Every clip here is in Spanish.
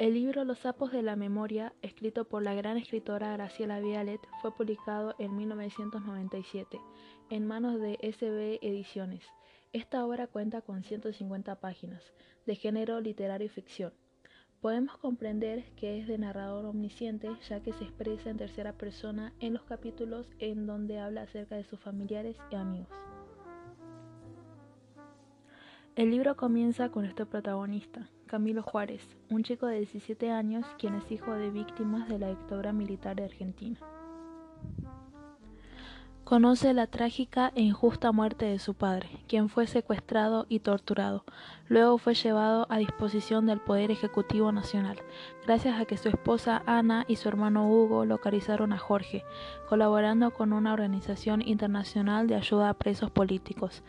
El libro Los sapos de la memoria, escrito por la gran escritora Graciela Vialet, fue publicado en 1997 en manos de SB Ediciones. Esta obra cuenta con 150 páginas, de género literario y ficción. Podemos comprender que es de narrador omnisciente, ya que se expresa en tercera persona en los capítulos en donde habla acerca de sus familiares y amigos. El libro comienza con este protagonista, Camilo Juárez, un chico de 17 años quien es hijo de víctimas de la dictadura militar de Argentina. Conoce la trágica e injusta muerte de su padre, quien fue secuestrado y torturado. Luego fue llevado a disposición del Poder Ejecutivo Nacional, gracias a que su esposa Ana y su hermano Hugo localizaron a Jorge, colaborando con una organización internacional de ayuda a presos políticos.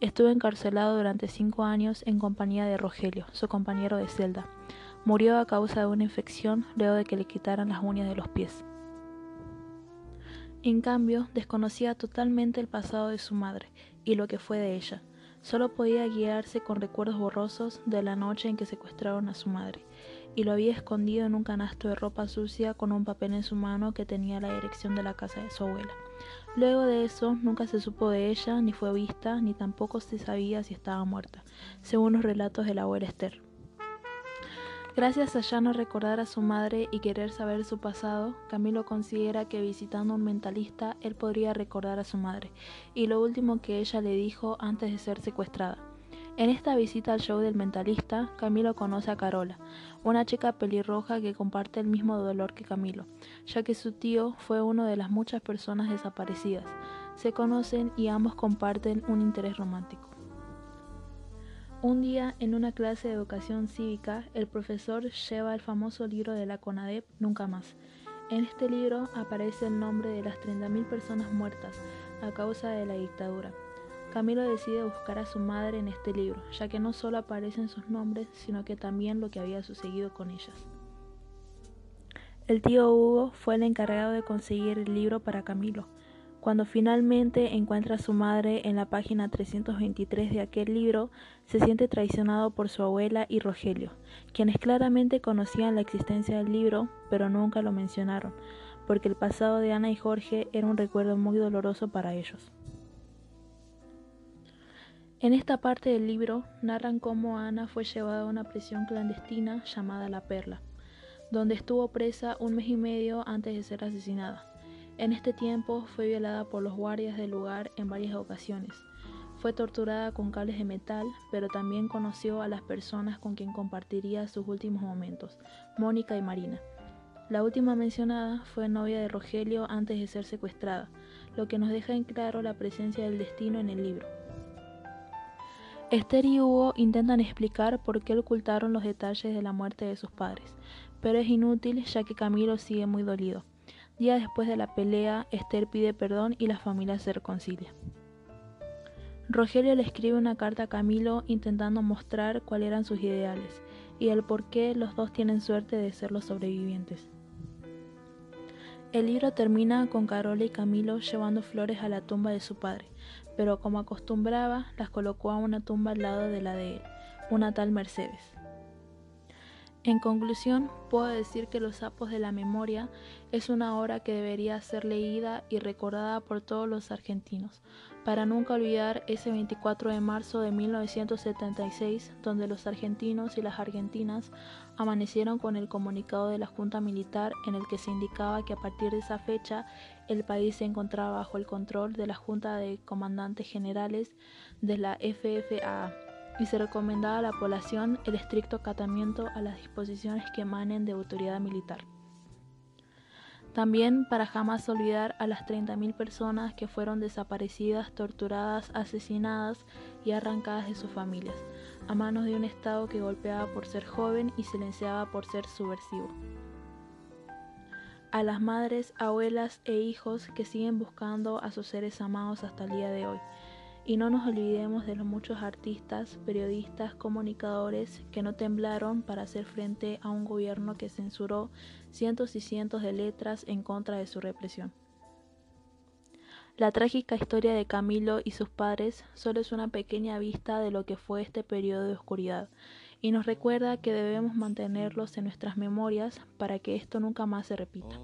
Estuvo encarcelado durante cinco años en compañía de Rogelio, su compañero de celda. Murió a causa de una infección luego de que le quitaran las uñas de los pies. En cambio, desconocía totalmente el pasado de su madre y lo que fue de ella. Solo podía guiarse con recuerdos borrosos de la noche en que secuestraron a su madre, y lo había escondido en un canasto de ropa sucia con un papel en su mano que tenía la dirección de la casa de su abuela. Luego de eso, nunca se supo de ella, ni fue vista, ni tampoco se sabía si estaba muerta, según los relatos de la abuela Esther. Gracias a ya no recordar a su madre y querer saber su pasado, Camilo considera que visitando a un mentalista él podría recordar a su madre y lo último que ella le dijo antes de ser secuestrada. En esta visita al show del mentalista, Camilo conoce a Carola, una chica pelirroja que comparte el mismo dolor que Camilo, ya que su tío fue uno de las muchas personas desaparecidas. Se conocen y ambos comparten un interés romántico. Un día, en una clase de educación cívica, el profesor lleva el famoso libro de la CONADEP Nunca Más. En este libro aparece el nombre de las 30.000 personas muertas a causa de la dictadura. Camilo decide buscar a su madre en este libro, ya que no solo aparecen sus nombres, sino que también lo que había sucedido con ellas. El tío Hugo fue el encargado de conseguir el libro para Camilo. Cuando finalmente encuentra a su madre en la página 323 de aquel libro, se siente traicionado por su abuela y Rogelio, quienes claramente conocían la existencia del libro, pero nunca lo mencionaron, porque el pasado de Ana y Jorge era un recuerdo muy doloroso para ellos. En esta parte del libro narran cómo Ana fue llevada a una prisión clandestina llamada La Perla, donde estuvo presa un mes y medio antes de ser asesinada. En este tiempo fue violada por los guardias del lugar en varias ocasiones. Fue torturada con cables de metal, pero también conoció a las personas con quien compartiría sus últimos momentos, Mónica y Marina. La última mencionada fue novia de Rogelio antes de ser secuestrada, lo que nos deja en claro la presencia del destino en el libro. Esther y Hugo intentan explicar por qué ocultaron los detalles de la muerte de sus padres, pero es inútil ya que Camilo sigue muy dolido. Día después de la pelea, Esther pide perdón y la familia se reconcilia. Rogelio le escribe una carta a Camilo intentando mostrar cuáles eran sus ideales y el por qué los dos tienen suerte de ser los sobrevivientes. El libro termina con Carola y Camilo llevando flores a la tumba de su padre, pero como acostumbraba, las colocó a una tumba al lado de la de él, una tal Mercedes. En conclusión, puedo decir que Los sapos de la memoria es una obra que debería ser leída y recordada por todos los argentinos, para nunca olvidar ese 24 de marzo de 1976, donde los argentinos y las argentinas amanecieron con el comunicado de la Junta Militar en el que se indicaba que a partir de esa fecha el país se encontraba bajo el control de la Junta de Comandantes Generales de la FFA y se recomendaba a la población el estricto acatamiento a las disposiciones que emanen de autoridad militar. También para jamás olvidar a las 30.000 personas que fueron desaparecidas, torturadas, asesinadas y arrancadas de sus familias, a manos de un Estado que golpeaba por ser joven y silenciaba por ser subversivo a las madres, abuelas e hijos que siguen buscando a sus seres amados hasta el día de hoy. Y no nos olvidemos de los muchos artistas, periodistas, comunicadores que no temblaron para hacer frente a un gobierno que censuró cientos y cientos de letras en contra de su represión. La trágica historia de Camilo y sus padres solo es una pequeña vista de lo que fue este periodo de oscuridad y nos recuerda que debemos mantenerlos en nuestras memorias para que esto nunca más se repita.